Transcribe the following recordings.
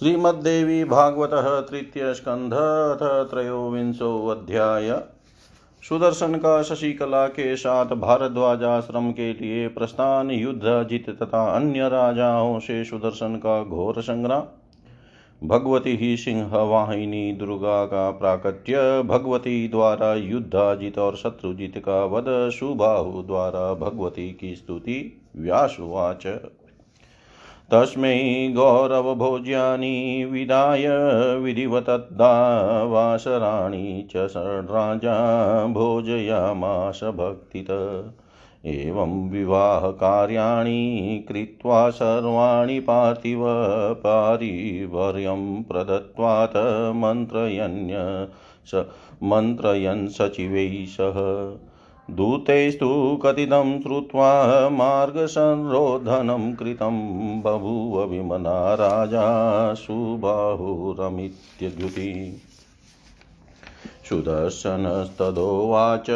श्रीमद्देवी भागवत तृतीय स्कंध अथ त्रयोविंशोऽध्याय। सुदर्शन का शशिकला के साथ भारद्वाज आश्रम के लिए प्रस्थान युद्ध जित तथा अन्य राजाओं से सुदर्शन का घोर संग्राम। भगवती ही सिंह वाहिनी दुर्गा का प्राकट्य, भगवती द्वारा युद्धाजित और शत्रुजित का वध, सुबाहु द्वारा भगवती की स्तुति, व्यासुवाच। तस्मै गौरवभोज्यानि विदाय विधिवतद्दावासराणि च षड्राजा भोजयामास भक्तित। एवं विवाहकार्याणि कृत्वा सर्वाणि पार्थिव पारिवर्यं प्रदत्त्वात् मन्त्रयन्य स मन्त्रयन् सचिवैः सह। दूतैस्तु कथितं श्रुत्वा मार्गसंरोधनं कृतं बभूव विमना राजा सुबाहुरमित्यद्युति। सुदर्शनस्तदोवाच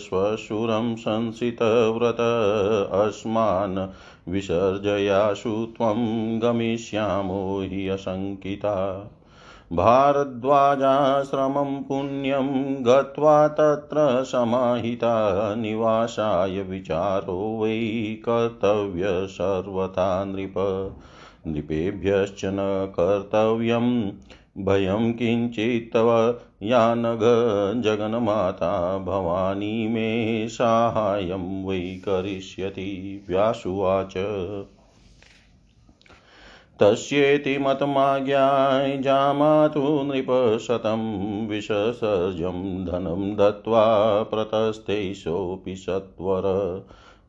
स्वशुरं संसितव्रत अस्मान् विसर्जयाशु त्वं गमिष्यामो हि अशङ्किता भारद्वाजाश्रमं पुण्यं गत्वा तत्र समाहिता निवासाय विचारो वै कर्तव्य सर्वथा नृप। नृपेभ्यश्च न कर्तव्यं, भयं किञ्चित्तव यानघ जगन्माता भवानी मे साहाय्यं वै करिष्यति व्यासुवाच। तस्येति मतमाज्ञाय जामातु नृपशतं विससर्जं धनं दत्त्वा प्रतस्थे सोऽपि सत्वर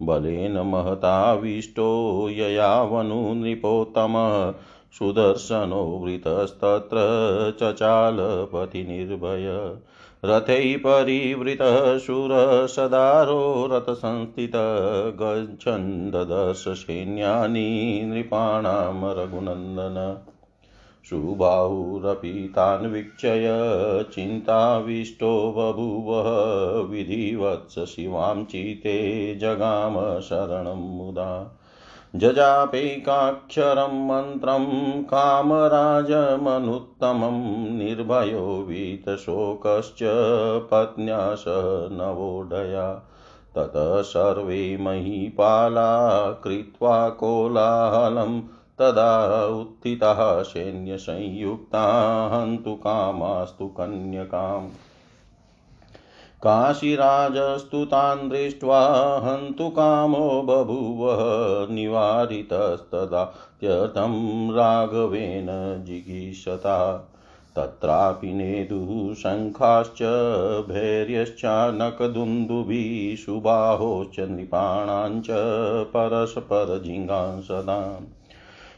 बलेन महताविष्टो ययावनु नृपोत्तमः सुदर्शनो वृतस्तत्र चचालपतिनिर्भय रथैः परिवृतः शूरसदारो रथसंस्थितः गच्छन् ददर्श सैन्यानि नृपाणां रघुनन्दन। सुबाहुरपि तान् वीक्षय चिन्ताविष्टो बभूवः विधिवत्स शिवां चिते जगाम शरणं मुदा। जजापैकाक्षरं मन्त्रं कामराजमनुत्तमं निर्भयो वीतशोकश्च पत्न्या स नवोढया ततः सर्वे महीपाला कृत्वा कोलाहलं तदा उत्थिताः सैन्यसंयुक्ता हन्तु कामास्तु कन्यकाम्। काशीराजस्तु तान् दृष्ट्वा हन्तु कामो बभूवः निवारितस्तदा त्यर्थं राघवेन जिगीषता तत्रापि नेदुः शङ्खाश्च भैर्यश्चानकदुन्दुभिः सुबाहोश्च नृपाणाञ्च परस्परजिङ्गांसदाम्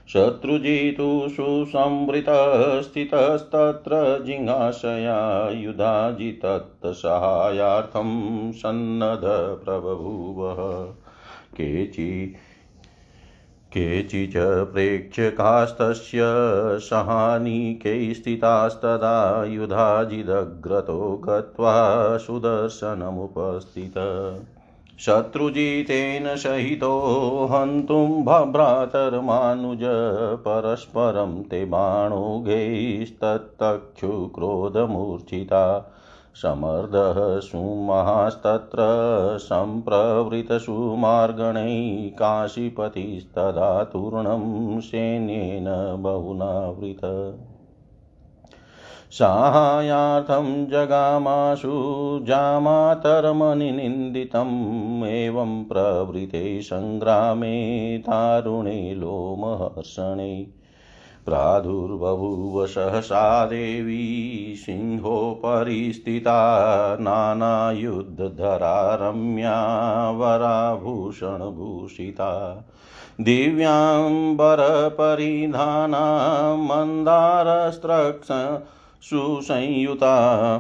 शत्रुजितु सुसंवृतस्थितस्तत्र जिज्ञासया युधाजितत्सहायार्थं सन्नद प्रबभूवः। केचि केचिच प्रेक्षकास्तस्य सहानिकै स्थितास्तदा युधाजिदग्रतो गत्वा सुदर्शनमुपस्थित। शत्रुजितेन सहितो हन्तुं भ्रातर्मानुज परस्परं ते बाणोघैस्तत्तक्षुक्रोधमूर्छिता समर्दः सुमहास्तत्र सम्प्रवृतसुमार्गणैः काशीपतिस्तदा तूर्णं सैन्येन बहुनावृत। साहाय्यार्थं जगामाशु जामातरमनिनिन्दितम् एवं प्रवृते सङ्ग्रामे तारुणे लोमहर्षणे प्रादुर्बभूव सहसा देवी सिंहोपरि स्थिता नानायुद्धधरा रम्या वराभूषणभूषिता दिव्याम्बरपरिधाना मन्दारस्त्रक्ष सुसंयुता।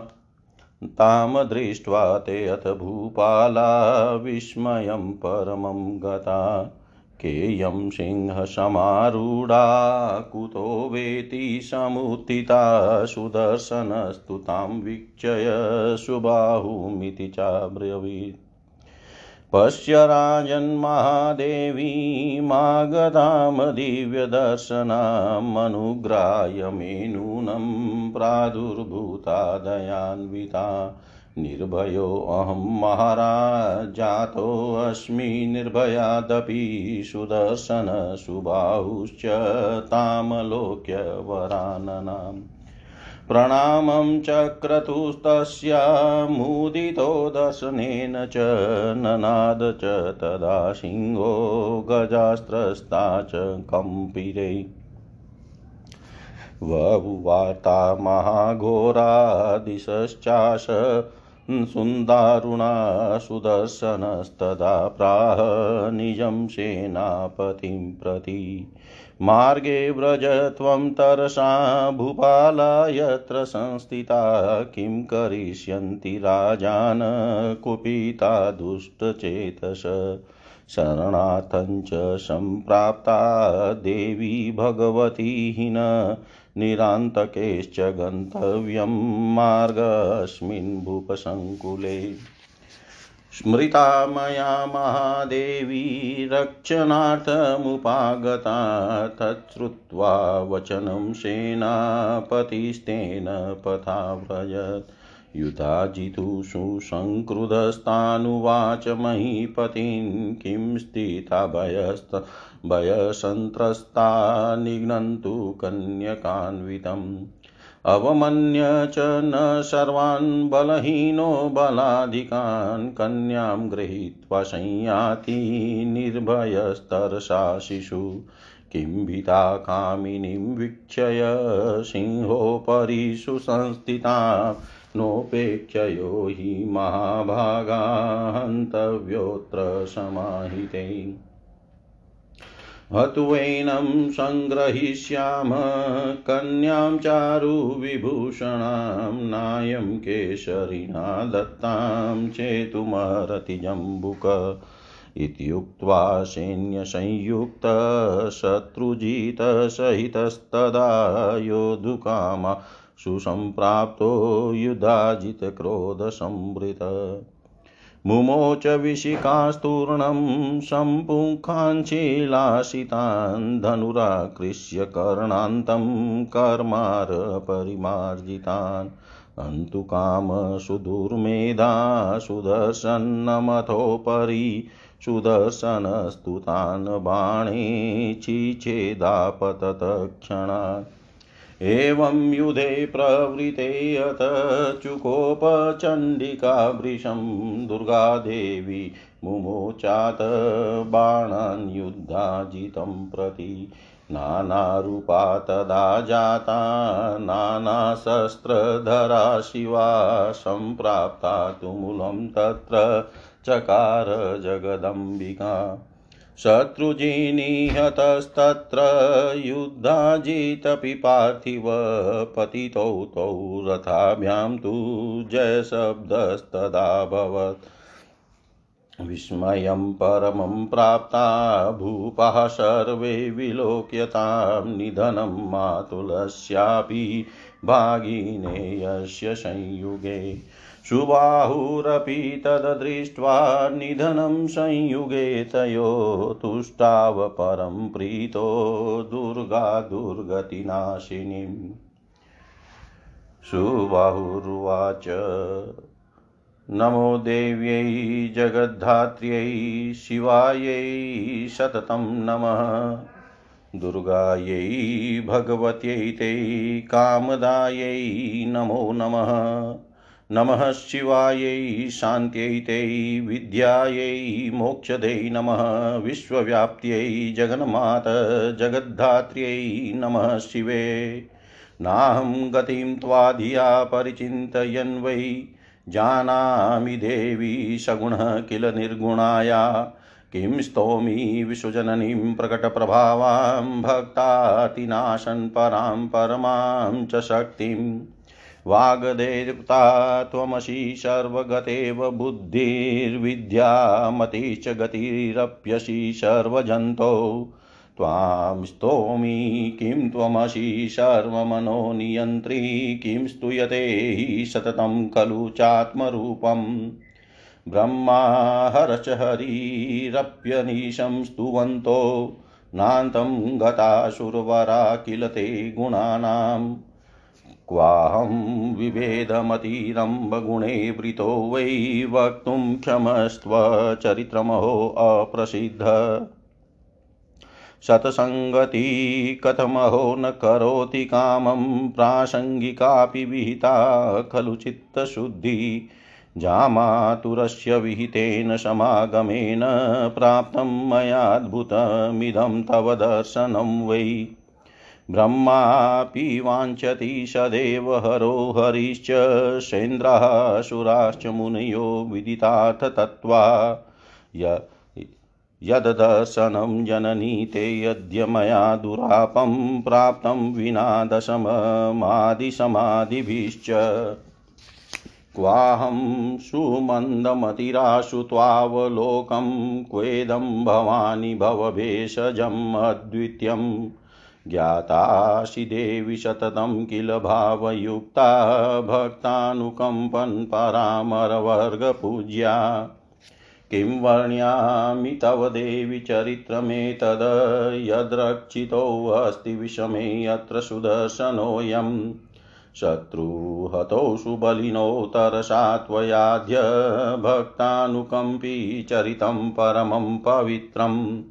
तां दृष्ट्वा ते अथ भूपाला विस्मयं परमं गता। केयं सिंहसमारूढा कुतो वेति समुत्थिता सुदर्शनस्तु तां वीक्षय सुबाहुमिति चाब्रवीत्। पश्य राजन्महादेवी मागतामदिव्यदर्शनामनुग्राय मे नूनं प्रादुर्भूता दयान्विता निर्भयोऽहं महाराजातोऽस्मि निर्भयादपि सुदर्शनसुबाहुश्च तामलोक्य प्रणामं चक्रतुस्तस्य मुदितो दर्शनेन च ननाद च तदा सिंहो गजास्त्रस्ता च कम्पिरे ववार्ता महाघोरा दिशश्चाश सुन्दारुणा सुदर्शनस्तदा प्राह निजं सेनापतिं प्रति। मार्गे व्रज त्वं तरसा भूपाला यत्र संस्थिता, किं करिष्यन्ति राजान कुपिता दुष्टचेतस। शरणार्थञ्च सम्प्राप्ता देवी भगवती हिन निरान्तकेश्च गन्तव्यं मार्गस्मिन् भूपसङ्कुले। स्मृता मया महादेवी रक्षणार्थमुपागता तच्छ्रुत्वा वचनं सेनापतिस्तेन पथा व्रजत् युधाजितु सुसङ्क्रुधस्तानुवाच महीपतिं किं स्थिता भयस्त भयसन्त्रस्ता निघ्नन्तु कन्यकान्वितम्। अवमन्य च न सर्वान् बलहीनो बलाधिकान् कन्यां गृहीत्वा संयाति निर्भयस्तरसा शिशु। किं भीता कामिनीं वीक्षय सिंहोपरि सुसंस्थिता। नोपेक्षयो हि महाभागा हन्तव्योऽत्र समाहिते। हत्वैनं सङ्ग्रहीष्याम कन्यां चारुविभूषणां नायं केशरिणा दत्तां चेतुमरतिजम्बुक इत्युक्त्वा सैन्यसंयुक्तशत्रुजितसहितस्तदा योद्धुकामा सुसम्प्राप्तो युधाजितक्रोधसंवृत। मुमोच विशिखास्तूर्णं सम्पुखाञ्चिलाशितान् धनुराकृष्य कर्णान्तं कर्मारपरिमार्जितान्। अन्तु कामसुदुर्मेधा सुदर्शन्नमथोपरि सुदर्शनस्तुतान् बाणे चिचेदापततक्षणात् एवं युधे प्रवृते अथ चुकोपचण्डिका वृषं दुर्गादेवी मुमोचात बाणान् युद्धाजितं प्रति नानारूपा तदा जाता नानाशस्त्रधरा शिवा सम्प्राप्ता तुमुलं तत्र चकार जगदम्बिका शत्रुजिनिहतस्तत्र युद्धाजितपि पार्थिव पतितौ तौ रथाभ्यां तु जयशब्दस्तदाभवत्। विस्मयं परमं प्राप्ता भूपः सर्वे विलोक्यतां निधनं मातुलस्यापि भागिनेयस्य संयुगे। सुबाहुरपि तदृष्ट्वा निधनं संयुगे तयो तुष्टाव परं प्रीतो दुर्गा दुर्गतिनाशिनीम्। सुबाहुरुवाच नमो देव्यै जगद्धात्र्यै शिवायै सततं नमः। दुर्गायै भगवत्यै ते कामदायै नमो नमः। नमः शिवायै शान्त्यै तै विद्यायै मोक्षदे नमः विश्वव्याप्त्यै जगन्मात जगद्धात्र्यै नमः शिवे। नाहं गतिं त्वाधिया परिचिन्तयन् वै। जानामि देवी सगुणः किल निर्गुणाया। किं स्तोमि विश्वजननीं प्रकटप्रभावां। भक्तातिनाशन् परां परमां च शक्तिम्। वागदेवता त्वमसि सर्वगतेव बुद्धिर्विद्यामतिश्च गतिरप्यसि सर्वजन्तौ। त्वां स्तोमि किं त्वमसि सर्वमनोनियन्त्री किं स्तूयते हि सततं खलु चात्मरूपम् ब्रह्मा हरच हरिरप्यनीशं स्तुवन्तो, नान्तं गताशुरवरा किल ते गुणानाम्। क्वाहं विभेदमतिरम्बगुणे वृतो वै वक्तुं क्षमस्त्वचरित्रमहो अप्रसिद्ध। सत्सङ्गति कथमहो न करोति कामं, प्रासङ्गिकापि विहिता खलु चित्तशुद्धि। जामातुरस्य विहितेन समागमेन प्राप्तं मयाद्भुतमिदं तव दर्शनं वै। ब्रह्मापि वाञ्छति सदेव हरो हरिश्च, सेन्द्रः, सुराश्च मुनयो विदिताथ तत्त्वा। यद्दर्शनं जननी ते यद्य मया दुरापं प्राप्तं विना दशममादिसमाधिभिश्च। क्वाहं सुमन्दमतिराशु त्वावलोकं, क्वेदं भवानि भवभेषजम् अद्वितीयम्। ज्ञातासि देवि सततं किल भावयुक्ता भक्तानुकम्पन् परामरवर्गपूज्या। किं वर्ण्यामि तव देवि चरित्रमेतद् यद्रक्षितोऽस्ति विषमे अत्र सुदर्शनोऽयम् शत्रुहतौ सुबलिनो तरसा त्वयाद्य भक्तानुकम्पी चरितं परमं पवित्रम्।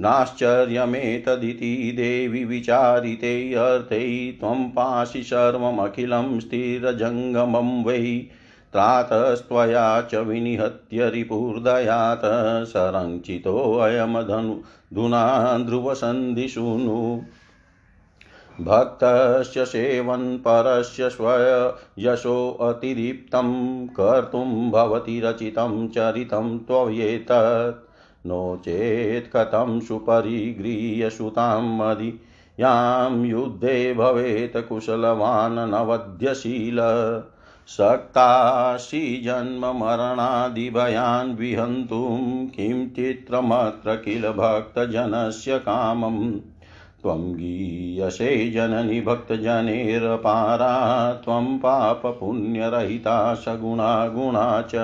नाश्चर्यमेतदिति देवि विचारिते अर्थे त्वं पासि सर्वमखिलं स्थिरजङ्गमं वै त्रातस्त्वया च विनिहत्य रिपुर्दयात् संरक्षितोऽयमधनुधुना ध्रुवसन्धिषु भक्तस्य सेवन् परस्य स्वयशोऽतिदीप्तं कर्तुं भवति रचितं चरितं त्वयेतत्। नो चेत् कथं सुपरिगृह्यसुतां मदि यां युद्धे भवेत् कुशलवान् नवध्यशील। सक्तासि जन्ममरणादिभयान् विहन्तुं किं चित्रमत्र किल भक्तजनस्य कामम् त्वं गीयसे जननि भक्तजनेरपारा, त्वं पापपुण्यरहिता सगुणा गुणा च।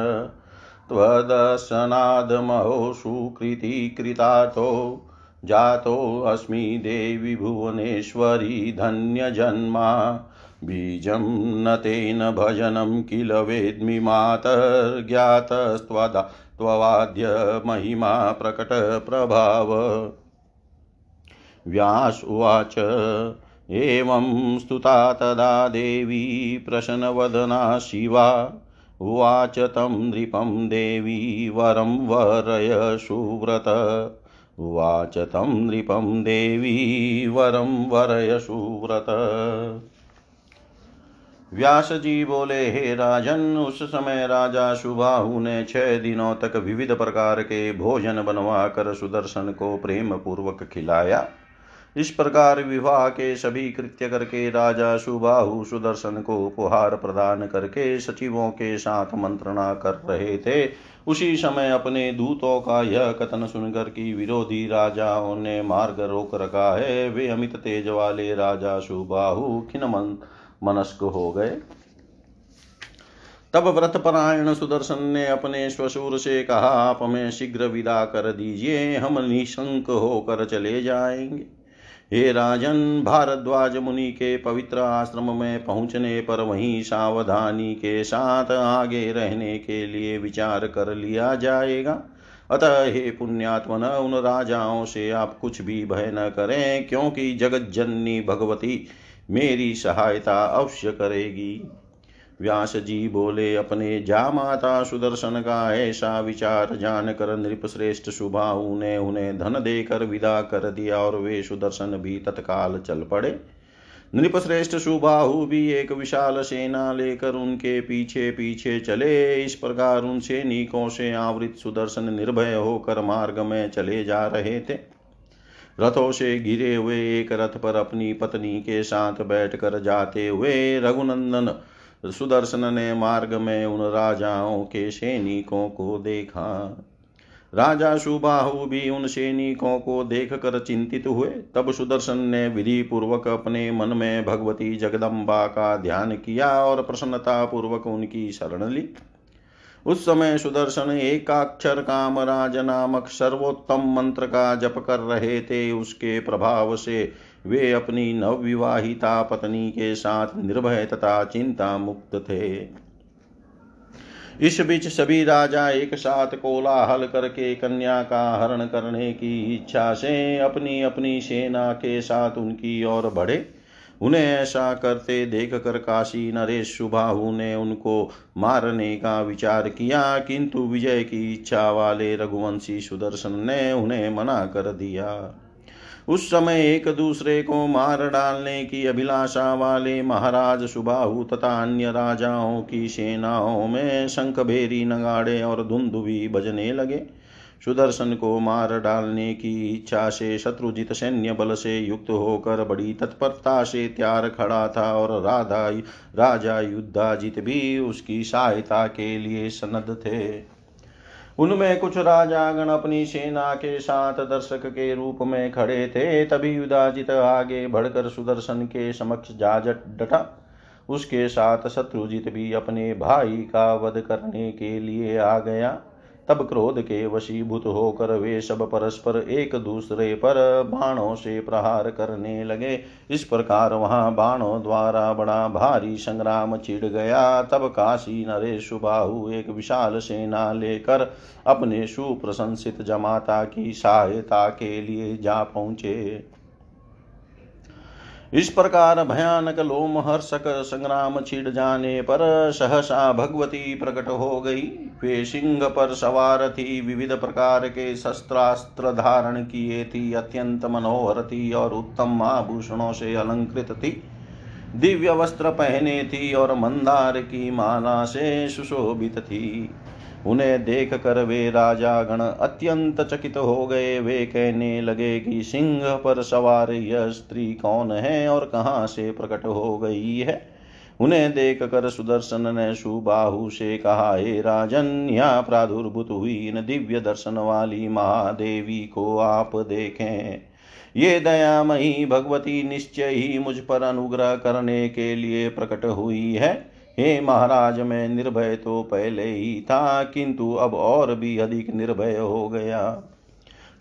त्वदर्शनादमहो सुकृतीकृतार्थो जातोऽस्मि देवि भुवनेश्वरी धन्यजन्मा। बीजं न तेन भजनं किल वेद्मि मातर्ज्ञातस्त्वदा त्ववाद्य महिमा प्रकटप्रभाव व्यास उवाच, एवं स्तुता तदा देवी प्रसन्नवदना शिवा। उवाच तं नृपं देवी वरं वरय सुव्रत। उवाच तं नृपं देवी वरं वरय सुव्रत। व्यास जी बोले, हे राजन, उस समय राजा सुबाहु ने छह दिनों तक विविध प्रकार के भोजन बनवा कर सुदर्शन को प्रेम पूर्वक खिलाया। इस प्रकार विवाह के सभी कृत्य करके राजा सुबाहु सुदर्शन को उपहार प्रदान करके सचिवों के साथ मंत्रणा कर रहे थे। उसी समय अपने दूतों का यह कथन सुनकर कि विरोधी राजाओं ने मार्ग रोक रखा है, वे अमित तेज वाले राजा सुबाहु खिन मन, मनस्क हो गए। तब व्रतपरायण सुदर्शन ने अपने स्वशूर से कहा, आप हमें शीघ्र विदा कर दीजिए, हम निशंक होकर चले जाएँगे। हे राजन, भारद्वाज मुनि के पवित्र आश्रम में पहुँचने पर वहीं सावधानी के साथ आगे रहने के लिए विचार कर लिया जाएगा। अतः हे पुण्यात्मन, उन राजाओं से आप कुछ भी भय न करें, क्योंकि जगत जननी भगवती मेरी सहायता अवश्य करेगी। व्यास जी बोले, अपने जा माता, सुदर्शन का ऐसा विचार जानकर नृप श्रेष्ठ सुबाहु ने उन्हें धन देकर विदा कर दिया और वे सुदर्शन भी तत्काल चल पड़े। नृप श्रेष्ठ सुबाहु भी एक विशाल सेना लेकर उनके पीछे पीछे चले। इस प्रकार उन सैनिकों से आवृत सुदर्शन निर्भय होकर मार्ग में चले जा रहे थे। रथों से घिरे हुए एक रथ पर अपनी पत्नी के साथ बैठकर जाते हुए रघुनंदन सुदर्शन ने मार्ग में उन राजाओं के सैनिकों को देखा। राजा सुबाहु भी उन सैनिकों को देख कर चिंतित हुए। तब सुदर्शन ने विधि पूर्वक अपने मन में भगवती जगदम्बा का ध्यान किया और प्रसन्नता पूर्वक उनकी शरण ली। उस समय सुदर्शन एकाक्षर कामराज नामक सर्वोत्तम मंत्र का जप कर रहे थे। उसके प्रभाव से वे अपनी नवविवाहिता पत्नी के साथ निर्भय तथा चिंता मुक्त थे। इस बीच सभी राजा एक साथ कोलाहल करके कन्या का हरण करने की इच्छा से अपनी अपनी सेना के साथ उनकी ओर बढ़े। उन्हें ऐसा करते देख कर काशी नरेश सुबाहु ने उनको मारने का विचार किया, किंतु विजय की इच्छा वाले रघुवंशी सुदर्शन ने उन्हें मना कर दिया। उस समय एक दूसरे को मार डालने की अभिलाषा वाले महाराज सुबाहु तथा अन्य राजाओं की सेनाओं में शंख भेरी नगाड़े और धुंधुवी बजने लगे। सुदर्शन को मार डालने की इच्छा से शत्रुजित सैन्य बल से युक्त होकर बड़ी तत्परता से त्यार खड़ा था और राधा, राजा युद्धाजित भी उसकी सहायता के लिए सनद थे। उनमें कुछ राजागण अपनी सेना के साथ दर्शक के रूप में खड़े थे। तभी युदाजित आगे बढ़कर सुदर्शन के समक्ष जाजट डटा। उसके साथ शत्रुजित भी अपने भाई का वध करने के लिए आ गया। तब क्रोध के वशीभूत होकर वे सब परस्पर एक दूसरे पर बाणों से प्रहार करने लगे। इस प्रकार वहाँ बाणों द्वारा बड़ा भारी संग्राम छिड़ गया। तब काशी, नरेश, सुबाहु एक विशाल सेना लेकर अपने सुप्रशंसित जमाता की सहायता के लिए जा पहुँचे। इस प्रकार भयानक लोमहर्षक संग्राम छिड़ जाने पर सहसा भगवती प्रकट हो गई। वे सिंह पर सवार थी, विविध प्रकार के शस्त्रास्त्र धारण किए थी, अत्यंत मनोहर थी और उत्तम आभूषणों से अलंकृत थी। दिव्य वस्त्र पहने थी और मंदार की माला से सुशोभित थी। उन्हें देख कर वे राजा गण अत्यंत चकित हो गए। वे कहने लगे कि, सिंह पर सवार यह स्त्री कौन है और कहाँ से प्रकट हो गई है? उन्हें देख कर सुदर्शन ने सुबाहु से कहा हे राजन, यहाँ प्रादुर्भूत हुई इन दिव्य दर्शन वाली महादेवी को आप देखें। ये दयामयी भगवती निश्चय ही मुझ पर अनुग्रह करने के लिए प्रकट हुई है। हे महाराज, मैं निर्भय तो पहले ही था, किंतु अब और भी अधिक निर्भय हो गया।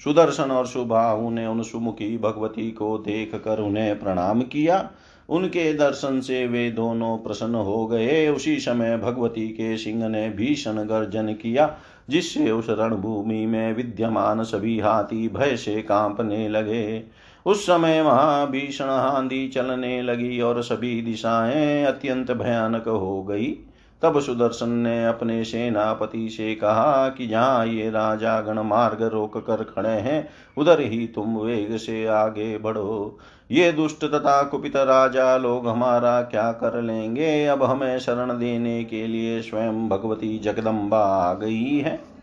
सुदर्शन और सुबाहु ने उन सुमुखी भगवती को देख कर उन्हें प्रणाम किया। उनके दर्शन से वे दोनों प्रसन्न हो गए। उसी समय भगवती के सिंह ने भीषण गर्जन किया, जिससे उस रणभूमि में विद्यमान सभी हाथी भय से कांपने लगे। उस समय वहाँ भीषण आंधी चलने लगी और सभी दिशाएँ अत्यंत भयानक हो गई। तब सुदर्शन ने अपने सेनापति से कहा कि जहाँ ये राजा गण मार्ग रोक कर खड़े हैं, उधर ही तुम वेग से आगे बढ़ो। ये दुष्ट तथा कुपित राजा लोग हमारा क्या कर लेंगे? अब हमें शरण देने के लिए स्वयं भगवती जगदम्बा आ गई है।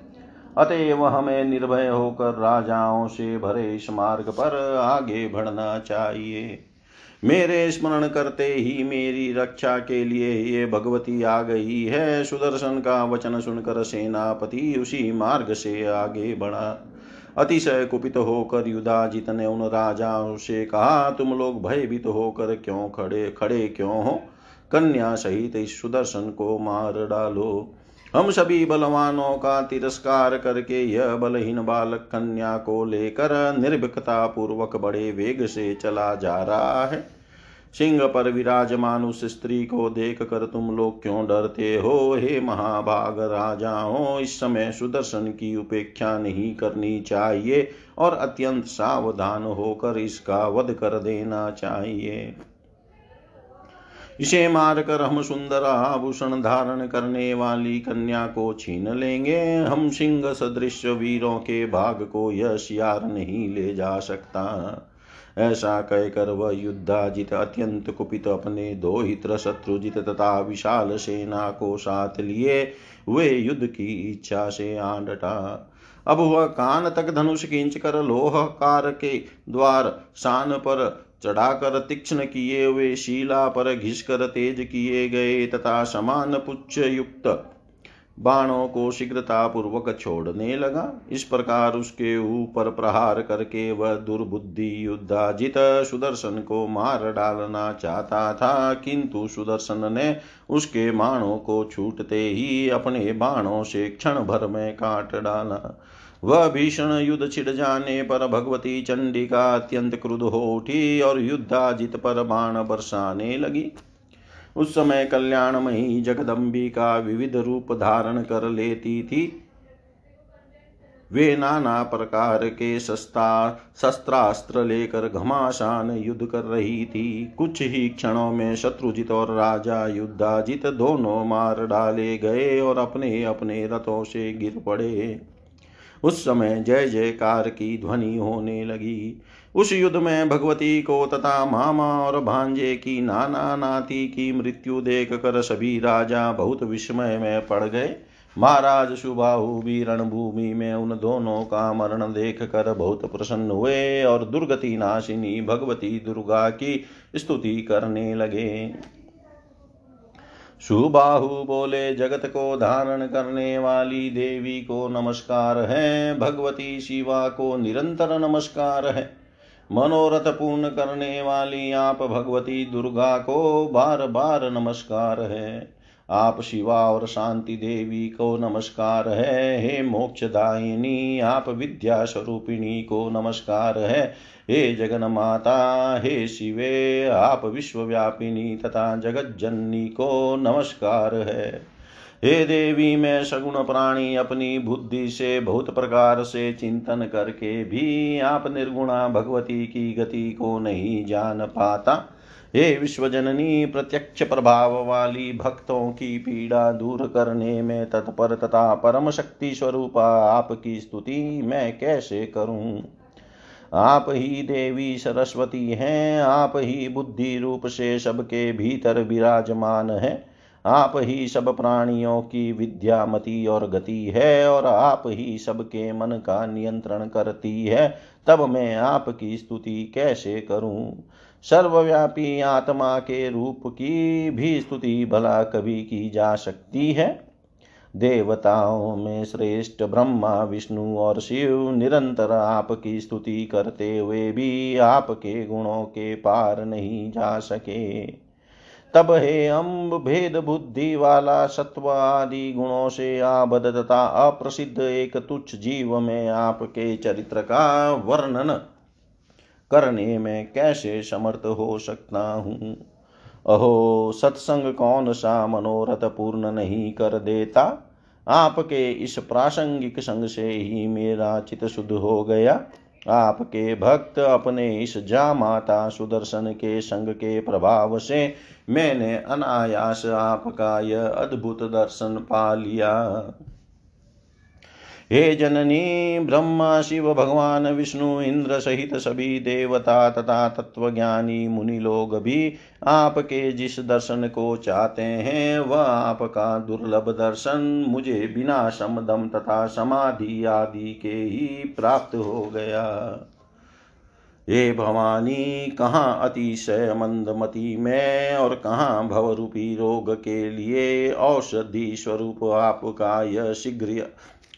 अतएव हमें निर्भय होकर राजाओं से भरे इस मार्ग पर आगे बढ़ना चाहिए। मेरे स्मरण करते ही मेरी रक्षा के लिए ये भगवती आ गई है। सुदर्शन का वचन सुनकर सेनापति उसी मार्ग से आगे बढ़ा। अतिशय कुपित होकर युधाजित ने उन राजाओं से कहा, तुम लोग भयभीत होकर क्यों खड़े खड़े क्यों हो? कन्या सहित इस सुदर्शन को मार डालो। हम सभी बलवानों का तिरस्कार करके यह बलहीन बालक कन्या को लेकर निर्भीकता पूर्वक बड़े वेग से चला जा रहा है। सिंह पर विराजमान उस स्त्री को देख कर तुम लोग क्यों डरते हो? हे महाभाग राजाओं, इस समय सुदर्शन की उपेक्षा नहीं करनी चाहिए और अत्यंत सावधान होकर इसका वध कर देना चाहिए। इसे मारकर हम सुंदर आभूषण धारण करने वाली कन्या को छीन लेंगे। हम सिंह सदृश वीरों के भाग को यह शियार नहीं ले जा सकता। ऐसा कहकर वह युद्धाजित अत्यंत कुपित अपने दो हित्र शत्रुजित तथा विशाल सेना को साथ लिए वे युद्ध की इच्छा से आ डटा अब वह कान तक धनुष खींच कर लोह कार के द्वार शान पर चढ़ाकर तीक्ष्ण किए हुए शिला पर घिसकर तेज किए गए तथा समान पुच्छ युक्त बाणों को शीघ्रता पूर्वक छोड़ने लगा। इस प्रकार उसके ऊपर प्रहार करके वह दुर्बुद्धि युद्धाजित सुदर्शन को मार डालना चाहता था, किंतु सुदर्शन ने उसके बाणों को छूटते ही अपने बाणों से क्षण भर में काट डाला। वह भीषण युद्ध छिड़ जाने पर भगवती चंडिका अत्यंत क्रुद्ध हो उठी और युद्धाजित पर बाण बरसाने लगी। उस समय कल्याणमयी जगदम्बिका विविध रूप धारण कर लेती थी। वे नाना प्रकार के सस्ता शस्त्रास्त्र लेकर घमासान युद्ध कर रही थी। कुछ ही क्षणों में शत्रुजित और राजा युद्धाजित दोनों मार डाले गए और अपने अपने रथों से गिर पड़े। उस समय जय जयकार की ध्वनि होने लगी। उस युद्ध में भगवती को तथा मामा और भांजे की नाना नाती की मृत्यु देख कर सभी राजा बहुत विस्मय में पड़ गए। महाराज सुबाहु भी रणभूमि में उन दोनों का मरण देख कर बहुत प्रसन्न हुए और दुर्गति नाशिनी भगवती दुर्गा की स्तुति करने लगे। सुबाहु बोले, जगत को धारण करने वाली देवी को नमस्कार है, भगवती शिवा को निरंतर नमस्कार है। मनोरथ पूर्ण करने वाली आप भगवती दुर्गा को बार बार नमस्कार है। आप शिवा और शांति देवी को नमस्कार है, हे मोक्षदायिनी, आप विद्या स्वरूपिणी को नमस्कार है, हे जगन माता हे शिवे, आप विश्वव्यापिनी तथा जगज्जननी को नमस्कार है। हे देवी, मैं सगुण प्राणी अपनी बुद्धि से बहुत प्रकार से चिंतन करके भी आप निर्गुणा भगवती की गति को नहीं जान पाता। हे विश्वजननी, प्रत्यक्ष प्रभाव वाली भक्तों की पीड़ा दूर करने में तत्पर तथा परम शक्ति स्वरूप आपकी स्तुति मैं कैसे करूँ? आप ही देवी सरस्वती हैं, आप ही बुद्धि रूप से सबके भीतर विराजमान है, आप ही सब प्राणियों की विद्यामती और गति है और आप ही सबके मन का नियंत्रण करती है, तब मैं आपकी स्तुति कैसे करूँ? सर्वव्यापी आत्मा के रूप की भी स्तुति भला कभी की जा सकती है। देवताओं में श्रेष्ठ ब्रह्मा, विष्णु और शिव निरंतर आपकी स्तुति करते हुए भी आपके गुणों के पार नहीं जा सके। तब हे अम्ब भेद बुद्धि वाला सत्व आदि गुणों से आबद तथा अप्रसिद्ध एक तुच्छ जीव में आपके चरित्र का वर्णन करने में कैसे समर्थ हो सकता हूँ? अहो, सत्संग कौन सा मनोरथ पूर्ण नहीं कर देता? आपके इस प्रासंगिक संग से ही मेरा चित शुद्ध हो गया। आपके भक्त अपने इस जा माता सुदर्शन के संग के प्रभाव से मैंने अनायास आपका यह अद्भुत दर्शन पा लिया। हे जननी, ब्रह्मा, शिव, भगवान, विष्णु, इंद्र सहित सभी देवता तथा तत्वज्ञानी, मुनि लोग भी आपके जिस दर्शन को चाहते हैं, वह आपका दुर्लभ दर्शन मुझे बिना समदम तथा समाधि आदि के ही प्राप्त हो गया। हे भवानी, कहाँ अतिशय मंदमती में और कहाँ भवरूपी रोग के लिए औषधि स्वरूप आपका यह शीघ्र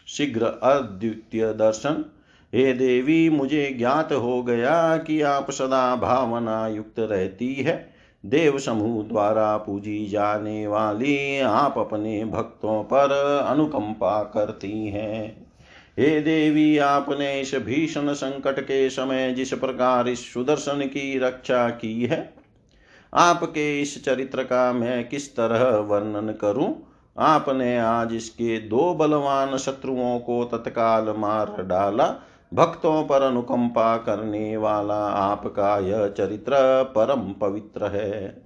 शीघ्र अद्वितीय दर्शन। हे देवी, मुझे ज्ञात हो गया कि आप सदा भावना युक्त रहती है। देव समूह द्वारा पूजी जाने वाली आप अपने भक्तों पर अनुकंपा करती हैं। हे देवी, आपने इस भीषण संकट के समय जिस प्रकार इस सुदर्शन की रक्षा की है, आपके इस चरित्र का मैं किस तरह वर्णन करूँ? आपने आज इसके दो बलवान शत्रुओं को तत्काल मार डाला। भक्तों पर अनुकंपा करने वाला आपका यह चरित्र परम पवित्र है।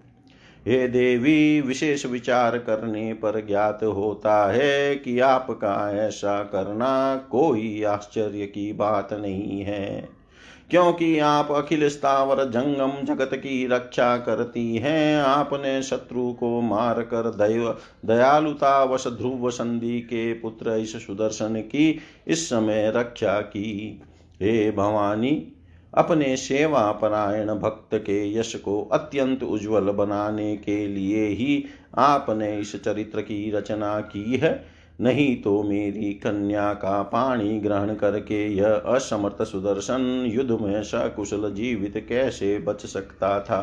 हे देवी, विशेष विचार करने पर ज्ञात होता है कि आपका ऐसा करना कोई आश्चर्य की बात नहीं है। क्योंकि आप अखिल स्थावर जंगम जगत की रक्षा करती हैं, आपने शत्रु को मार कर दया दयालुता वश ध्रुव संधि के पुत्र इस सुदर्शन की इस समय रक्षा की। हे भवानी, अपने सेवा परायण भक्त के यश को अत्यंत उज्जवल बनाने के लिए ही आपने इस चरित्र की रचना की है। नहीं तो मेरी कन्या का पाणी ग्रहण करके यह असमर्थ सुदर्शन युद्ध में सकुशल जीवित कैसे बच सकता था?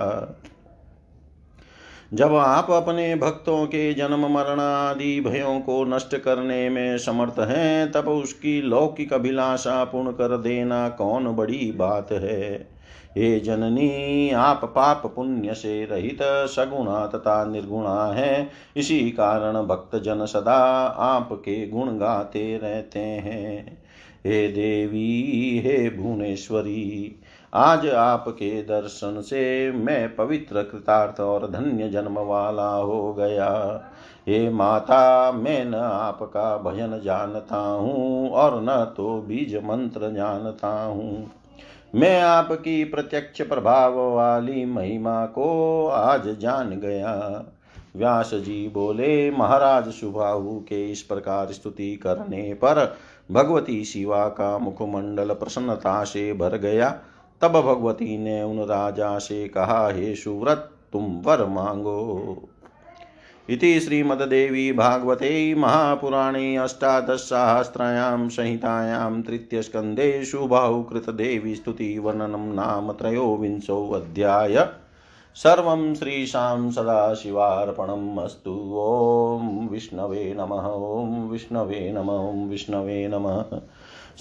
जब आप अपने भक्तों के जन्म, मरण आदि भयों को नष्ट करने में समर्थ हैं, तब उसकी लौकिक अभिलाषा पूर्ण कर देना कौन बड़ी बात है? हे जननी, आप पाप पुण्य से रहित सगुणा तथा निर्गुणा है। इसी कारण भक्त जन सदा आपके गुण गाते रहते हैं। हे देवी, हे भुवनेश्वरी आज आपके दर्शन से मैं पवित्र कृतार्थ और धन्य जन्म वाला हो गया। हे माता, मैं न आपका भजन जानता हूँ और न तो बीज मंत्र जानता हूँ। मैं आपकी प्रत्यक्ष प्रभाव वाली महिमा को आज जान गया। व्यास जी बोले, महाराज, सुबाहु के इस प्रकार स्तुति करने पर भगवती शिवा का मुखमंडल प्रसन्नता से भर गया। तब भगवती ने उन राजा से कहा, हे सुव्रत, तुम वर मांगो। इति श्रीमद्देवी भागवते महापुराणे अष्टादशसहस्रायां संहितायां तृतीयस्कन्धे शुभाहुकृतदेवी स्तुतिवर्णनं नाम त्रयोविंशोऽध्याय सर्वं श्रीशां सदाशिवार्पणम् अस्तु। ॐ विष्णवे नमः, ॐ विष्णवे नमः, ॐ विष्णवे नमः।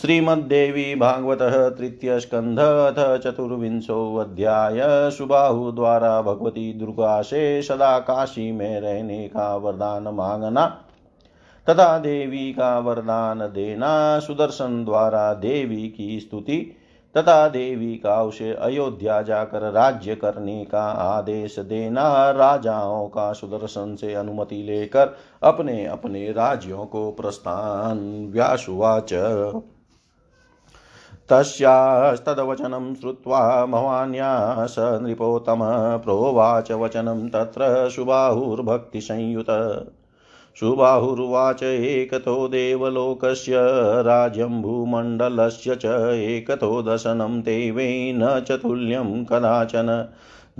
श्रीमद्देवी भागवत तृतीय स्कंध अथ चतुर्विंशोऽध्याय सुबाहु द्वारा भगवती दुर्गा से सदा काशी में रहने का वरदान मांगना, तथा देवी का वरदान देना, सुदर्शन द्वारा देवी की स्तुति, तथा देवी का उसे अयोध्या जाकर राज्य करने का आदेश देना, राजाओं का सुदर्शन से अनुमति लेकर अपने अपने राज्यों को प्रस्थान, व्यासुवाच। तस्यास्तद्वचनं श्रुत्वा भवान्या स नृपोत्तमः प्रोवाच वचनं तत्र सुबाहुर्भक्तिसंयुत सुबाहुर्वाच एकतो देवलोकस्य राज्यं भूमण्डलस्य च एकतो दशनं ते न च तुल्यं कदाचन।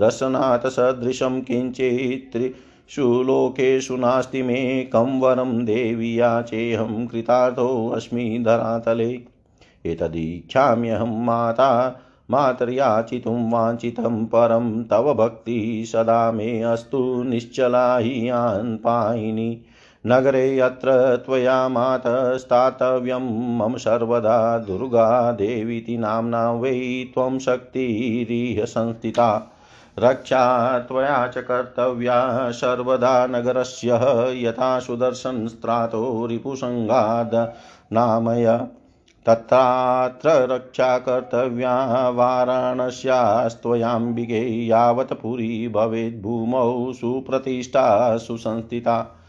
दर्शनात् सदृशं किञ्चित् सुलोकेषु नास्ति मे कं वरं देवी याचेऽहं कृतार्थोऽस्मि धरातले। एतदीक्षाम्यहं माता, मातर्याचितुं वाञ्छितं परं तव भक्ति सदा मे अस्तु निश्चला हि पायिनी नगरे यत्र त्वया मातस्तातव्यं मम सर्वदा दुर्गा देवीति नाम्ना वै त्वं शक्तिरिह संस्थिता। रक्षा त्वया च कर्तव्या, सर्वदा नगरस्य यथा सुदर्शनस्त्रातो रिपुसङ्गाद नामय। तत्रात्र रक्षा कर्तव्या वाराणस्यास्त्वयाम्बिके यावत् पुरी भवेद्भूमौ सुप्रतिष्ठा सुसंस्थिता।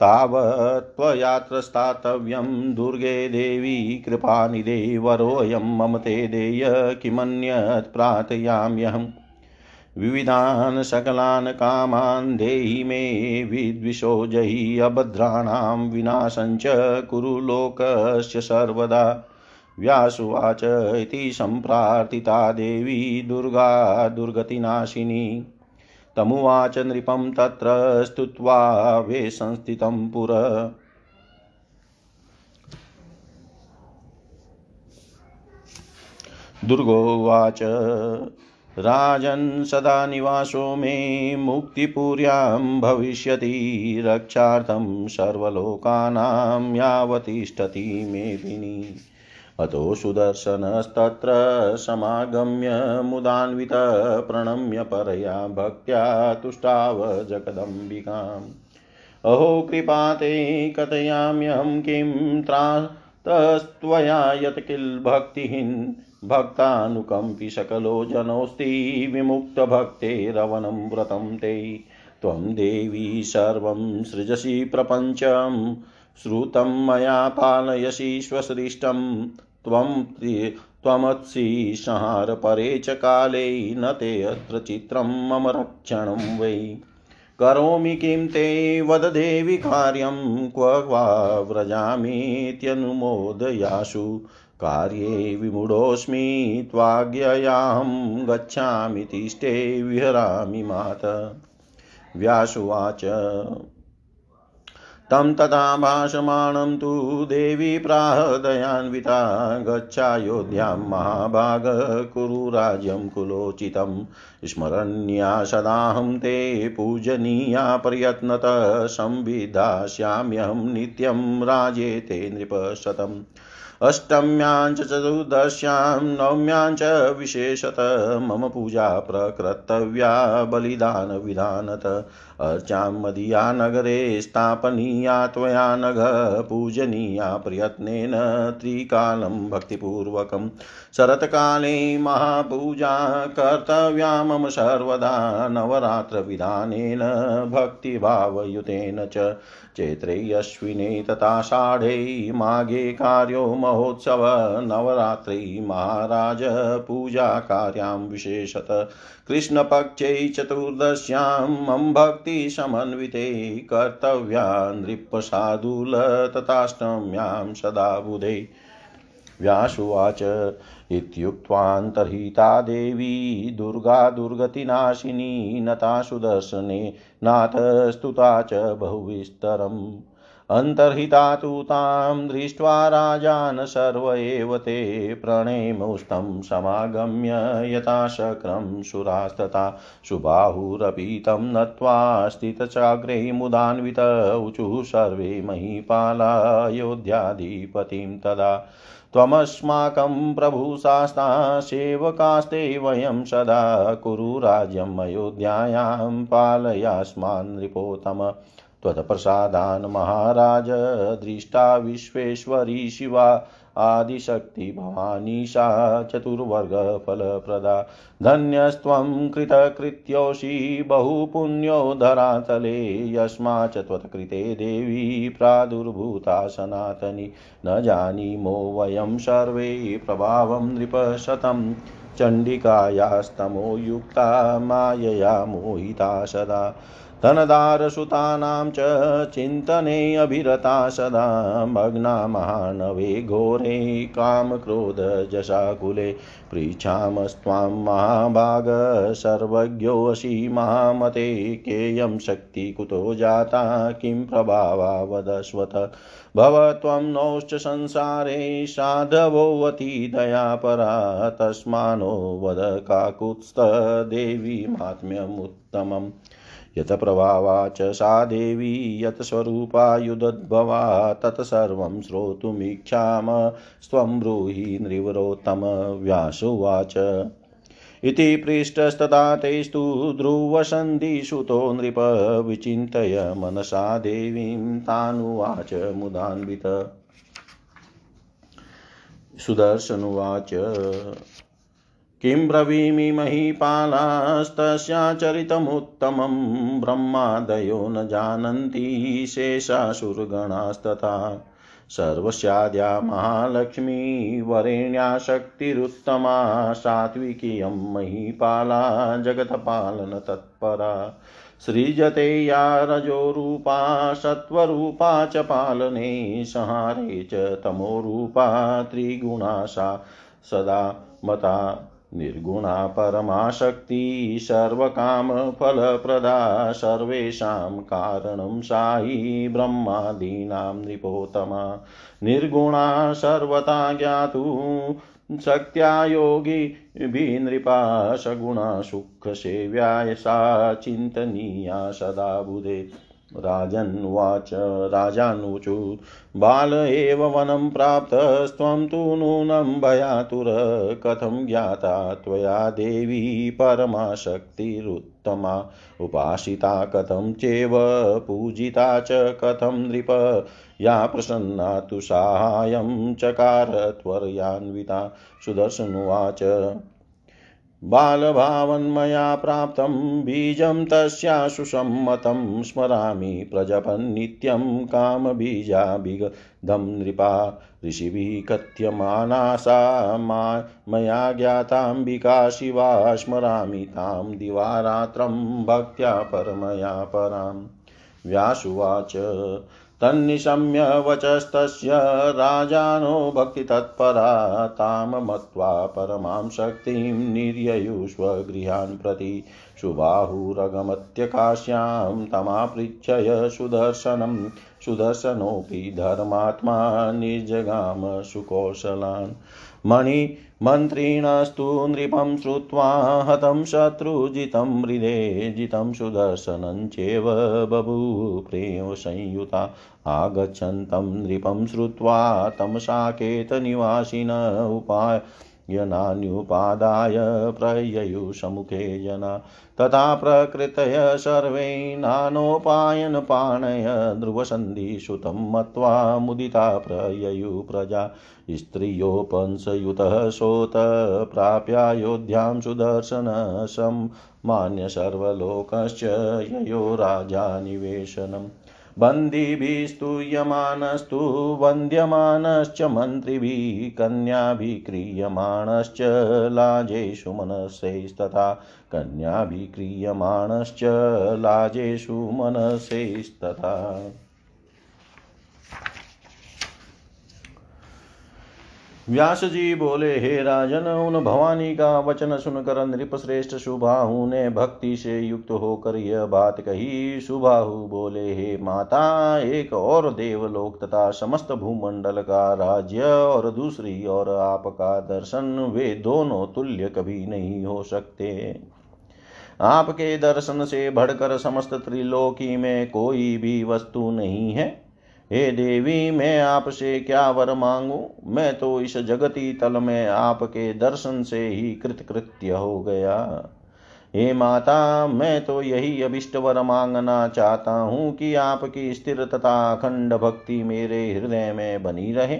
तावत् त्वयात्र स्थातव्यं दुर्गे देवी कृपानिधे वरोऽयं मम ते देय किमन्यत् प्रार्थयाम्यहम्। विविधान् सकलान् कामान् देहि मे विद्विषो जहि अभद्राणां विनाशञ्च कुरु लोकस्य सर्वदा। व्यासुवाच इति सम्प्रार्थिता देवी दुर्गा दुर्गतिनाशिनी। तमुवाच नृपं तत्र स्तुत्वा वे संस्थितं पुर। दुर्गोवाच राजन् सदा निवासो मे, मुक्तिपुर्यां भविष्यति, रक्षार्थं सर्वलोकानां यावतिष्ठति मेदिनी। अतो सुदर्शनस्तत्र समागम्य मुदान्वितः प्रणम्य परया भक्त्या तुष्टाव जगदम्बिकाम्। अहो कृपाते कथयाम्यहं किं त्रास्तस्त्वया यत् किल भक्तिहीन् भक्तानुकम्पि सकलो जनोऽस्ति विमुक्तभक्तेरवनं व्रतं ते। त्वं देवी सर्वं सृजसि प्रपञ्चम्। श्रुतं मया पालयसि स्वसृष्टं त्वं त्वमत्सि च काले न ते अत्र चित्रं मम रक्षणं वै। करोमि किं ते वद देवि कार्यं, क्व वा व्रजामीत्यनुमोदयाशु कार्ये विमूढोऽस्मि त्वाज्ञयां गच्छामि, तिष्ठे विहरामि मात। व्यासुवाच। तं तथा भाषमाणं तु देवी प्राह दयान्विता गच्छायोध्यां महाभाग कुरु राज्यं कुलोचितं स्मरण्या सदाहं ते पूजनीया प्रयत्नत संविधास्याम्यहं नित्यं राजे ते नृपशतम्। अष्टम्यां च चतुर्दश्यां नवम्यां च विशेषत। मम पूजा प्रकर्तव्या बलिदानविधानत अर्चां मदीया नगरे स्थापनीया त्वया नघ। पूजनीया प्रयत्नेन त्रिकालं भक्तिपूर्वकं। शरत्काले महापूजा कर्तव्या मम सर्वदा। नवरात्रविधानेन भक्तिभावयुतेन च। चैत्रे अश्विने तथाषाढे माघे कार्यो महोत्सव, नवरात्रे महाराज पूजाकार्यां विशेषत। कृष्णपक्षे चतुर्दश्यां मम भक्तिसमन्विते कर्तव्या नृपसाधुल तथाष्टम्यां सदा बुधे। व्यासुवाच इत्युक्त्वान्तर्हिता देवी दुर्गा दुर्गतिनाशिनी नता सुदर्शने नाथस्तुता च बहुविस्तरम्। अन्तर्हिता तु तां दृष्ट्वा राजान् सर्व एव ते प्रणेमुस्तं समागम्य यथाशक्रं सुरास्तथा सुबाहुरपि तं नत्वा स्थितचाग्रे मुदान्वित ऊचुः सर्वे महीपालायोध्याधिपतिं तदा त्वमस्माकं प्रभुशास्ता सेवकास्ते वयं सदा कुरु राज्यम् अयोध्यायां पालयास्मान् नृपोत्तम। त्वत्प्रसादान् महाराज, दृष्टा विश्वेश्वरी शिवा आदिशक्ति भवानीशा चतुर्वर्गफलप्रदा। धन्यस्त्वं कृतकृत्योषि बहुपुण्यो धरातले यस्माच्च त्वत्कृते देवी प्रादुर्भूता सनातनी न जानीमो वयं सर्वे प्रभावं नृपशतं। चण्डिकायास्तमो युक्ता मायया मोहिता सदा। धनदारसुतानां च चिन्तने अभिरता सदा मग्ना महानवे घोरे कामक्रोधजशाकुले पृच्छामस्त्वां महाभाग सर्वज्ञोऽसि महामते केयं शक्ति कुतो जाता, किं प्रभावा वदस्वत भव त्वं नौश्च संसारे साधवोऽवती दयापरा, तस्मानो वद काकुत्स्थदेवी मात्म्यमुत्तमम्। यत प्रभावा च सा देवी, यत् स्वरूपा युदद्भवा तत्सर्वं श्रोतुमीक्षाम स्वं ब्रूहि नृवरोत्तम व्यासुवाच इति पृष्टस्तथा तेस्तु ध्रुवसन्धिसुतो नृप विचिन्तय मनसा देवीं तानुवाच मुदान्वित। सुदर्शनुवाच। किं ब्रवीमि महीपालास्तस्या चरितमुत्तमं ब्रह्मादयो न जानन्ति शेषासुरगणास्तथा। सर्वस्याद्या महालक्ष्मी वरेण्या शक्तिरुत्तमा सात्विकीयं महीपाला जगत्पालनतत्परा सृजते या रजोरूपा, सत्त्वरूपा च पालने, संहारे च तमोरूपा त्रिगुणा सा सदा मता निर्गुणा परमाशक्ति सर्वकामफलप्रदा सर्वेषां कारणं सायी ब्रह्मादीनां नृपोत्तमा। निर्गुणा सर्वता ज्ञातु, शक्त्या योगिभिनृपा सगुणा सुखसेव्याय सा चिन्तनीया सदा बुधे। राजन्वाच राजानुचु बाल एव वनं प्राप्तस्त्वं तु नूनं भयातुर। कथं ज्ञाता त्वया देवी परमाशक्तिरुत्तमा। उपासिता कथं चेव, पूजिता च कथं नृप। या प्रसन्ना तु साहाय्यं चकार त्वरयान्विता। सुदर्शनुवाच बालभावन्मया प्राप्तं बीजं तस्या सुसम्मतं स्मरामि प्रजपन्नित्यं कामबीजाभिगधं नृपा ऋषिभिः कथ्यमाना सा मा मया ज्ञाताम्बिका शिवा स्मरामि तां दिवारात्रं भक्त्या परमया परां व्यासुवाच तन्निशम्य वचस्तस्य राजानो भक्तितत्परा तां मत्वा परमां शक्तिं निर्ययुष्वगृहान् प्रति सुबाहुरगमत्यकाश्यां तमापृच्छय सुदर्शनं। सुदर्शनोऽपि धर्मात्मा निर्जगाम सुकौशलान्। मणि मन्त्रिणस्तु नृपं श्रुत्वा हतं शत्रुजितं हृदे जितं सुदर्शनं चेव बभूप्रेमसंयुता आगच्छन्तं नृपं श्रुत्वा तं साकेतनिवासिन उपाय यनान्युपादाय प्रययुषमुखे जना तथा प्रकृतय सर्वै नानोपायनपाणय ध्रुवसन्धिसुतं मत्वा मुदिता प्रययु प्रजा। स्त्रियोपंसयुतः सोत प्राप्यायोध्यां सुदर्शनशं मान्य सर्वलोकश्च ययो राजा निवेशनम् बन्दिभिस्तूयमानस्तु वन्द्यमानश्च मन्त्रिभिः कन्याभिक्रियमाणश्च लाजेषु मनसैस्तथा कन्याभिक्रियमाणश्च लाजेषु मनसैस्तथा व्यास जी बोले, हे राजन, उन भवानी का वचन सुनकर नृपश्रेष्ठ सुबाहु ने भक्ति से युक्त होकर यह बात कही। सुबाहु बोले, हे माता, एक और देवलोक तथा समस्त भूमंडल का राज्य और दूसरी और आपका दर्शन, वे दोनों तुल्य कभी नहीं हो सकते। आपके दर्शन से बढ़कर समस्त त्रिलोकी में कोई भी वस्तु नहीं है। हे देवी, मैं आपसे क्या वर मांगू? मैं तो इस जगती तल में आपके दर्शन से ही कृतकृत्य हो गया। हे माता, मैं तो यही अभिष्ट वर मांगना चाहता हूँ कि आपकी स्थिर तथा अखंड भक्ति मेरे हृदय में बनी रहे।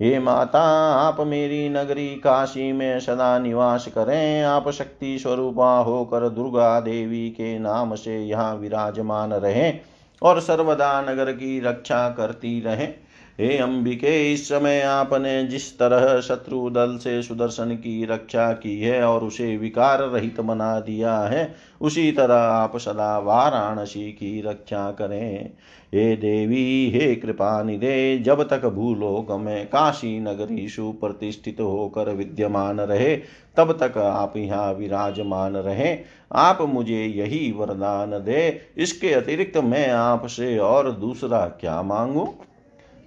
हे माता, आप मेरी नगरी काशी में सदा निवास करें। आप शक्ति स्वरूपा होकर दुर्गा देवी के नाम से यहाँ विराजमान रहें। और सर्वदा नगर की रक्षा करती रहे। हे अंबिके, इस समय आपने जिस तरह शत्रु दल से सुदर्शन की रक्षा की है और उसे विकार रहित बना दिया है, उसी तरह आप सदा वाराणसी की रक्षा करें। हे देवी, हे कृपा निधे, जब तक भूलोक में काशी नगरी सुप्रतिष्ठित होकर विद्यमान रहे, तब तक आप यहाँ विराजमान रहे। आप मुझे यही वरदान दे, इसके अतिरिक्त मैं आपसे और दूसरा क्या मांगू?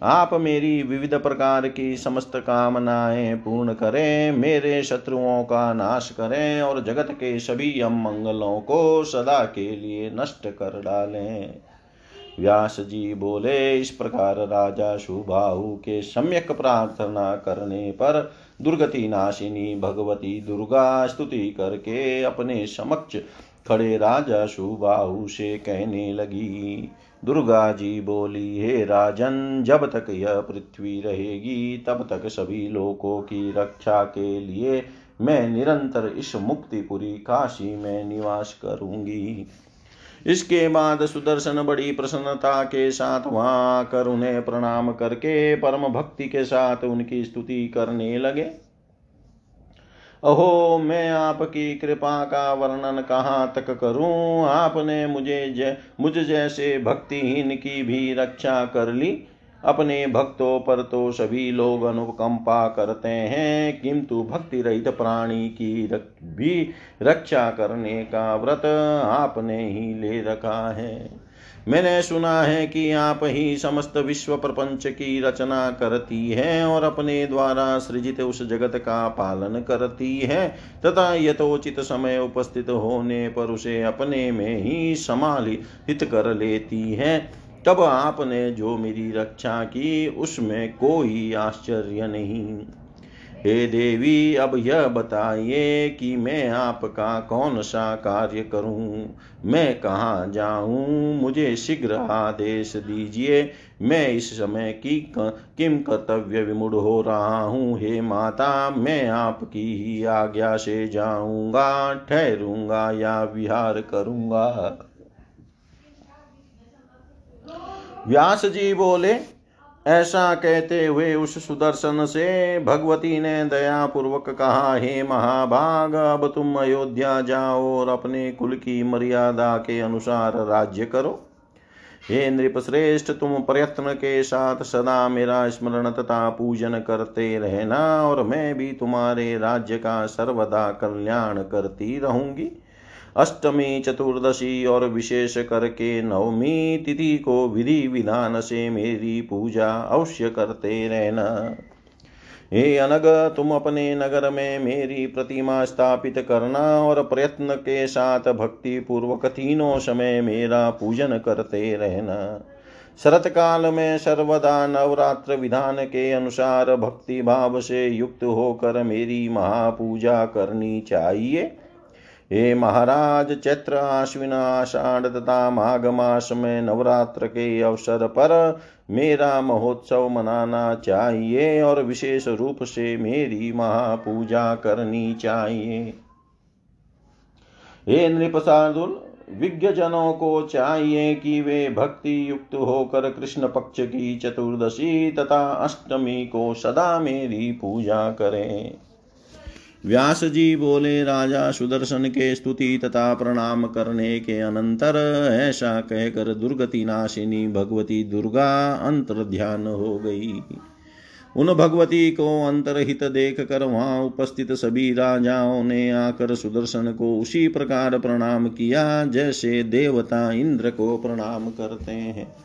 आप मेरी विविध प्रकार की समस्त कामनाएँ पूर्ण करें, मेरे शत्रुओं का नाश करें और जगत के सभी अमंगलों को सदा के लिए नष्ट कर डालें। व्यास जी बोले, इस प्रकार राजा सुबाहु के सम्यक प्रार्थना करने पर दुर्गति नाशिनी भगवती दुर्गा स्तुति करके अपने समक्ष खड़े राजा सुबाहु से कहने लगी। दुर्गा जी बोली, हे राजन, जब तक यह पृथ्वी रहेगी, तब तक सभी लोगों की रक्षा के लिए मैं निरंतर इस मुक्तिपुरी काशी में निवास करूँगी। इसके बाद सुदर्शन बड़ी प्रसन्नता के साथ वहाँ कर उन्हें प्रणाम करके परम भक्ति के साथ उनकी स्तुति करने लगे। अहो मैं आपकी कृपा का वर्णन कहाँ तक करूँ? आपने मुझे ज, मुझ जैसे भक्तिहीन की भी रक्षा कर ली। अपने भक्तों पर तो सभी लोग अनुकंपा करते हैं किंतु भक्ति रहित प्राणी की रक, भी रक्षा करने का व्रत आपने ही ले रखा है। मैंने सुना है कि आप ही समस्त विश्व प्रपंच की रचना करती है और अपने द्वारा सृजित उस जगत का पालन करती है। तथा यथोचित समय उपस्थित होने पर उसे अपने में ही समालित कर लेती है। तब आपने जो मेरी रक्षा की, उसमें कोई आश्चर्य नहीं। हे देवी, अब यह बताइए कि मैं आपका कौन सा कार्य करूँ? मैं कहाँ जाऊँ? मुझे शीघ्र आदेश दीजिए। मैं इस समय की किम कर्तव्य विमुड हो रहा हूँ? हे माता, मैं आपकी ही आज्ञा से जाऊँगा, ठहरूँगा या विहार करूँगा। व्यास जी बोले ऐसा कहते हुए उस सुदर्शन से भगवती ने दया पूर्वक कहा, हे महाभाग, अब तुम अयोध्या जाओ और अपने कुल की मर्यादा के अनुसार राज्य करो। हे नृप श्रेष्ठ तुम प्रयत्न के साथ सदा मेरा स्मरण तथा पूजन करते रहना और मैं भी तुम्हारे राज्य का सर्वदा कल्याण करती रहूँगी। अष्टमी चतुर्दशी और विशेष करके नवमी तिथि को विधि विधान से मेरी पूजा अवश्य करते रहना। हे अनग, तुम अपने नगर में मेरी प्रतिमा स्थापित करना और प्रयत्न के साथ भक्ति पूर्वक तीनों समय मेरा पूजन करते रहना। शरत काल में सर्वदा नवरात्र विधान के अनुसार भक्ति भाव से युक्त होकर मेरी महापूजा करनी चाहिए। हे महाराज, चैत्र आश्विन आषाढ़ तथा माघ मास में नवरात्र के अवसर पर मेरा महोत्सव मनाना चाहिए और विशेष रूप से मेरी महापूजा करनी चाहिए। हे नृपसादुल विज्ञजनों को चाहिए कि वे भक्ति युक्त होकर कृष्ण पक्ष की चतुर्दशी तथा अष्टमी को सदा मेरी पूजा करें। व्यास जी बोले, राजा, सुदर्शन के स्तुति तथा प्रणाम करने के अनंतर ऐसा कहकर दुर्गति नाशिनी भगवती दुर्गा अंतर ध्यान हो गई। उन भगवती को अंतरहित देख कर वहाँ उपस्थित सभी राजाओं ने आकर सुदर्शन को उसी प्रकार प्रणाम किया, जैसे देवता इंद्र को प्रणाम करते हैं।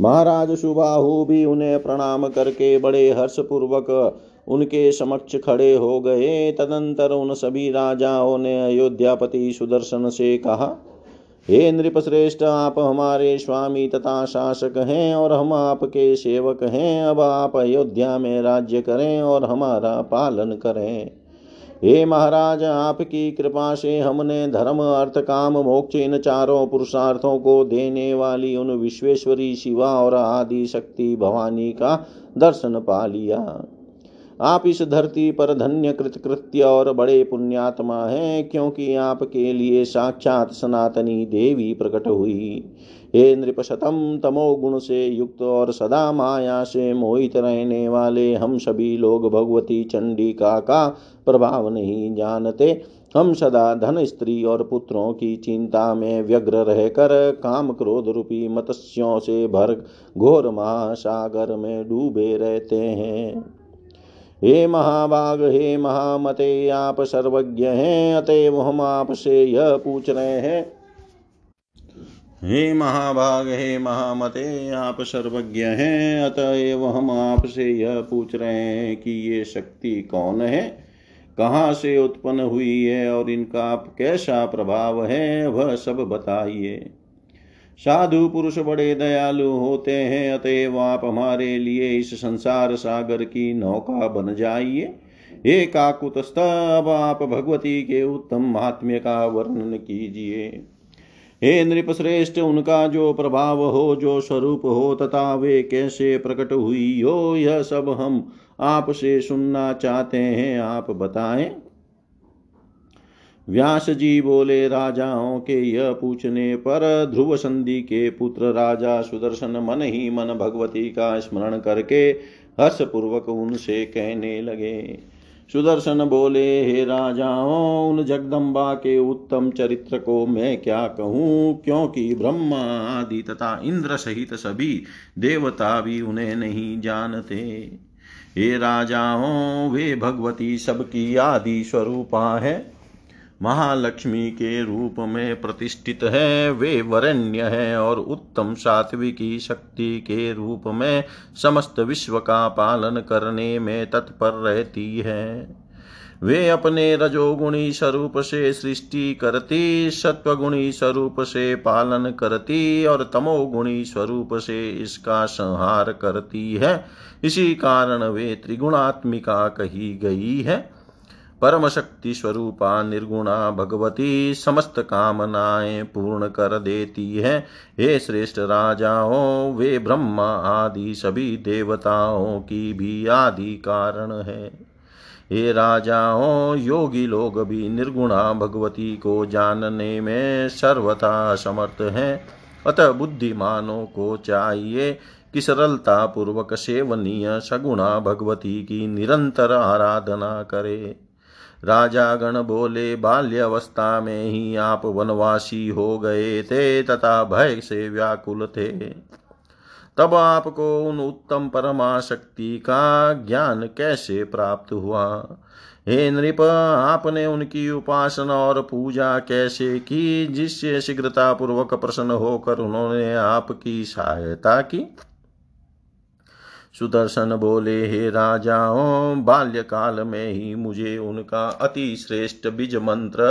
महाराज सुबाहु भी उन्हें प्रणाम करके बड़े हर्षपूर्वक उनके समक्ष खड़े हो गए। तदंतर उन सभी राजाओं ने अयोध्यापति सुदर्शन से कहा, हे नृप श्रेष्ठ आप हमारे स्वामी तथा शासक हैं और हम आपके सेवक हैं। अब आप अयोध्या में राज्य करें और हमारा पालन करें। हे महाराज, आपकी कृपा से हमने धर्म अर्थ काम मोक्ष इन चारों पुरुषार्थों को देने वाली उन विश्वेश्वरी शिवा और आदि शक्ति भवानी का दर्शन पा लिया। आप इस धरती पर धन्य कृत कृत्य और बड़े पुण्यात्मा हैं, क्योंकि आपके लिए साक्षात सनातनी देवी प्रकट हुई। हे नृपशतम, तमो गुण से युक्त और सदा माया से मोहित रहने वाले हम सभी लोग भगवती चंडिका का प्रभाव नहीं जानते। हम सदा धन स्त्री और पुत्रों की चिंता में व्यग्र रहकर काम क्रोध रूपी मत्स्यों से भर घोर महासागर में डूबे रहते हैं। हे महाभाग हे महामते, आप सर्वज्ञ हैं अतएव हम आपसे यह पूछ रहे हैं। हे महाभाग हे महामते, आप सर्वज्ञ हैं, अतएव हम आपसे यह पूछ रहे हैं कि ये शक्ति कौन है, कहाँ से उत्पन्न हुई है और इनका आप कैसा प्रभाव है, वह सब बताइए। साधु पुरुष बड़े दयालु होते हैं, अतएव आप हमारे लिए इस संसार सागर की नौका बन जाइए। हे काकुतस्थ अब आप भगवती के उत्तम महात्म्य का वर्णन कीजिए। हे नृप श्रेष्ठ उनका जो प्रभाव हो, जो स्वरूप हो, तथा वे कैसे प्रकट हुई हो, यह सब हम आपसे सुनना चाहते हैं, आप बताएँ। व्यास जी बोले, राजाओं के यह पूछने पर ध्रुव संधि के पुत्र राजा सुदर्शन मन ही मन भगवती का स्मरण करके हर्षपूर्वक उनसे कहने लगे। सुदर्शन बोले, हे राजाओं, उन जगदम्बा के उत्तम चरित्र को मैं क्या कहूँ? क्योंकि ब्रह्मा आदि तथा इंद्र सहित सभी देवता भी उन्हें नहीं जानते। हे राजाओं, वे भगवती सबकी आदि स्वरूपा है। महालक्ष्मी के रूप में प्रतिष्ठित है, वे वरण्य है और उत्तम सात्विकी शक्ति के रूप में समस्त विश्व का पालन करने में तत्पर रहती है। वे अपने रजोगुणी स्वरूप से सृष्टि करती, सत्वगुणी स्वरूप से पालन करती और तमोगुणी स्वरूप से इसका संहार करती है। इसी कारण वे त्रिगुणात्मिका कही गई है। परम शक्ति स्वरूपा निर्गुणा भगवती समस्त कामनाएँ पूर्ण कर देती है। हे श्रेष्ठ राजाओं, वे ब्रह्मा आदि सभी देवताओं की भी आदि कारण है। हे राजाओं, योगी लोग भी निर्गुणा भगवती को जानने में सर्वथा समर्थ हैं। अतः बुद्धिमानों को चाहिए कि सरलता पूर्वक सेवनीय सगुणा भगवती की निरंतर आराधना करे। राजा गण बोले, बाल्यवस्था में ही आप वनवासी हो गए थे, तथा भय से व्याकुल थे। तब आपको उन उत्तम परमाशक्ति का ज्ञान कैसे प्राप्त हुआ? हे नृप, आपने उनकी उपासना और पूजा कैसे की, जिससे शीघ्रता पूर्वक प्रसन्न होकर उन्होंने आपकी सहायता की? सुदर्शन बोले, हे राजाओं बाल्यकाल में ही मुझे उनका अति श्रेष्ठ बीज मंत्र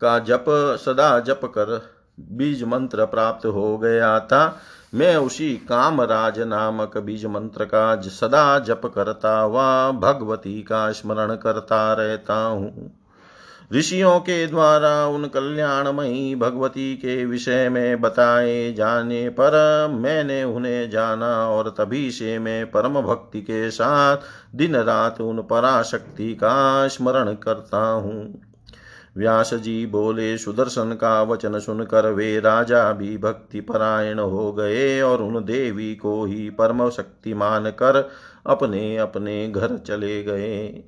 का जप, सदा जप कर बीज मंत्र प्राप्त हो गया था। मैं उसी कामराज नामक बीज मंत्र का सदा जप करता हुआ भगवती का स्मरण करता रहता हूँ। ऋषियों के द्वारा उन कल्याणमयी भगवती के विषय में बताए जाने पर मैंने उन्हें जाना और तभी से मैं परम भक्ति के साथ दिन रात उन पराशक्ति का स्मरण करता हूँ। व्यास जी बोले, सुदर्शन का वचन सुनकर वे राजा भी भक्ति परायण हो गए और उन देवी को ही परम शक्ति मान कर अपने अपने घर चले गए।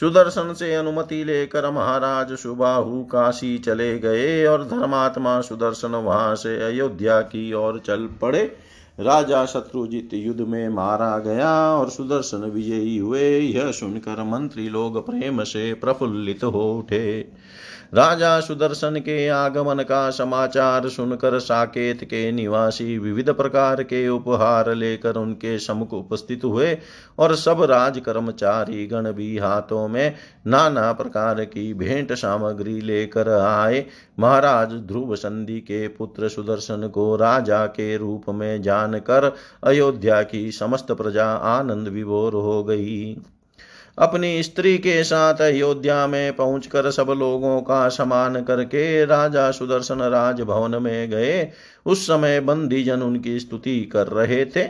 सुदर्शन से अनुमति लेकर महाराज सुबाहु काशी चले गए और धर्मात्मा सुदर्शन वहाँ से अयोध्या की ओर चल पड़े। राजा शत्रुजित युद्ध में मारा गया और सुदर्शन विजयी हुए। यह सुनकर मंत्री लोग प्रेम से प्रफुल्लित हो उठे। राजा सुदर्शन के आगमन का समाचार सुनकर साकेत के निवासी विविध प्रकार के उपहार लेकर उनके समुख उपस्थित हुए और सब राज कर्मचारी गण भी हाथों में नाना प्रकार की भेंट सामग्री लेकर आए। महाराज ध्रुव संधि के पुत्र सुदर्शन को राजा के रूप में जानकर अयोध्या की समस्त प्रजा आनंद विभोर हो गई। अपनी स्त्री के साथ अयोध्या में पहुंचकर सब लोगों का समान करके राजा सुदर्शन राज भवन में गए। उस समय बंदी जन उनकी स्तुति कर रहे थे,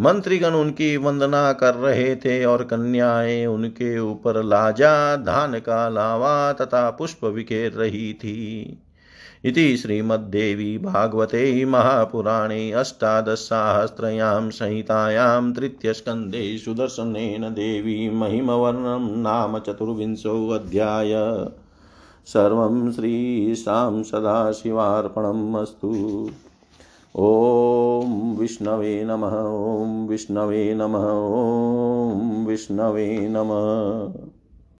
मंत्रीगण उनकी वंदना कर रहे थे और कन्याएँ उनके ऊपर लाजा, धान का लावा तथा पुष्प बिखेर रही थी। इति श्रीमद्देवी भागवते महापुराणे अष्टादशसाहस्रयां संहितायां तृतीयस्कन्धे सुदर्शनेन देवी महिमवर्णं नाम चतुर्विंशोऽध्याय सर्वं श्रीशां सदाशिवार्पणम् अस्तु। ॐ विष्णवे नमः, ॐ विष्णवे नमः, ॐ विष्णवे नमः।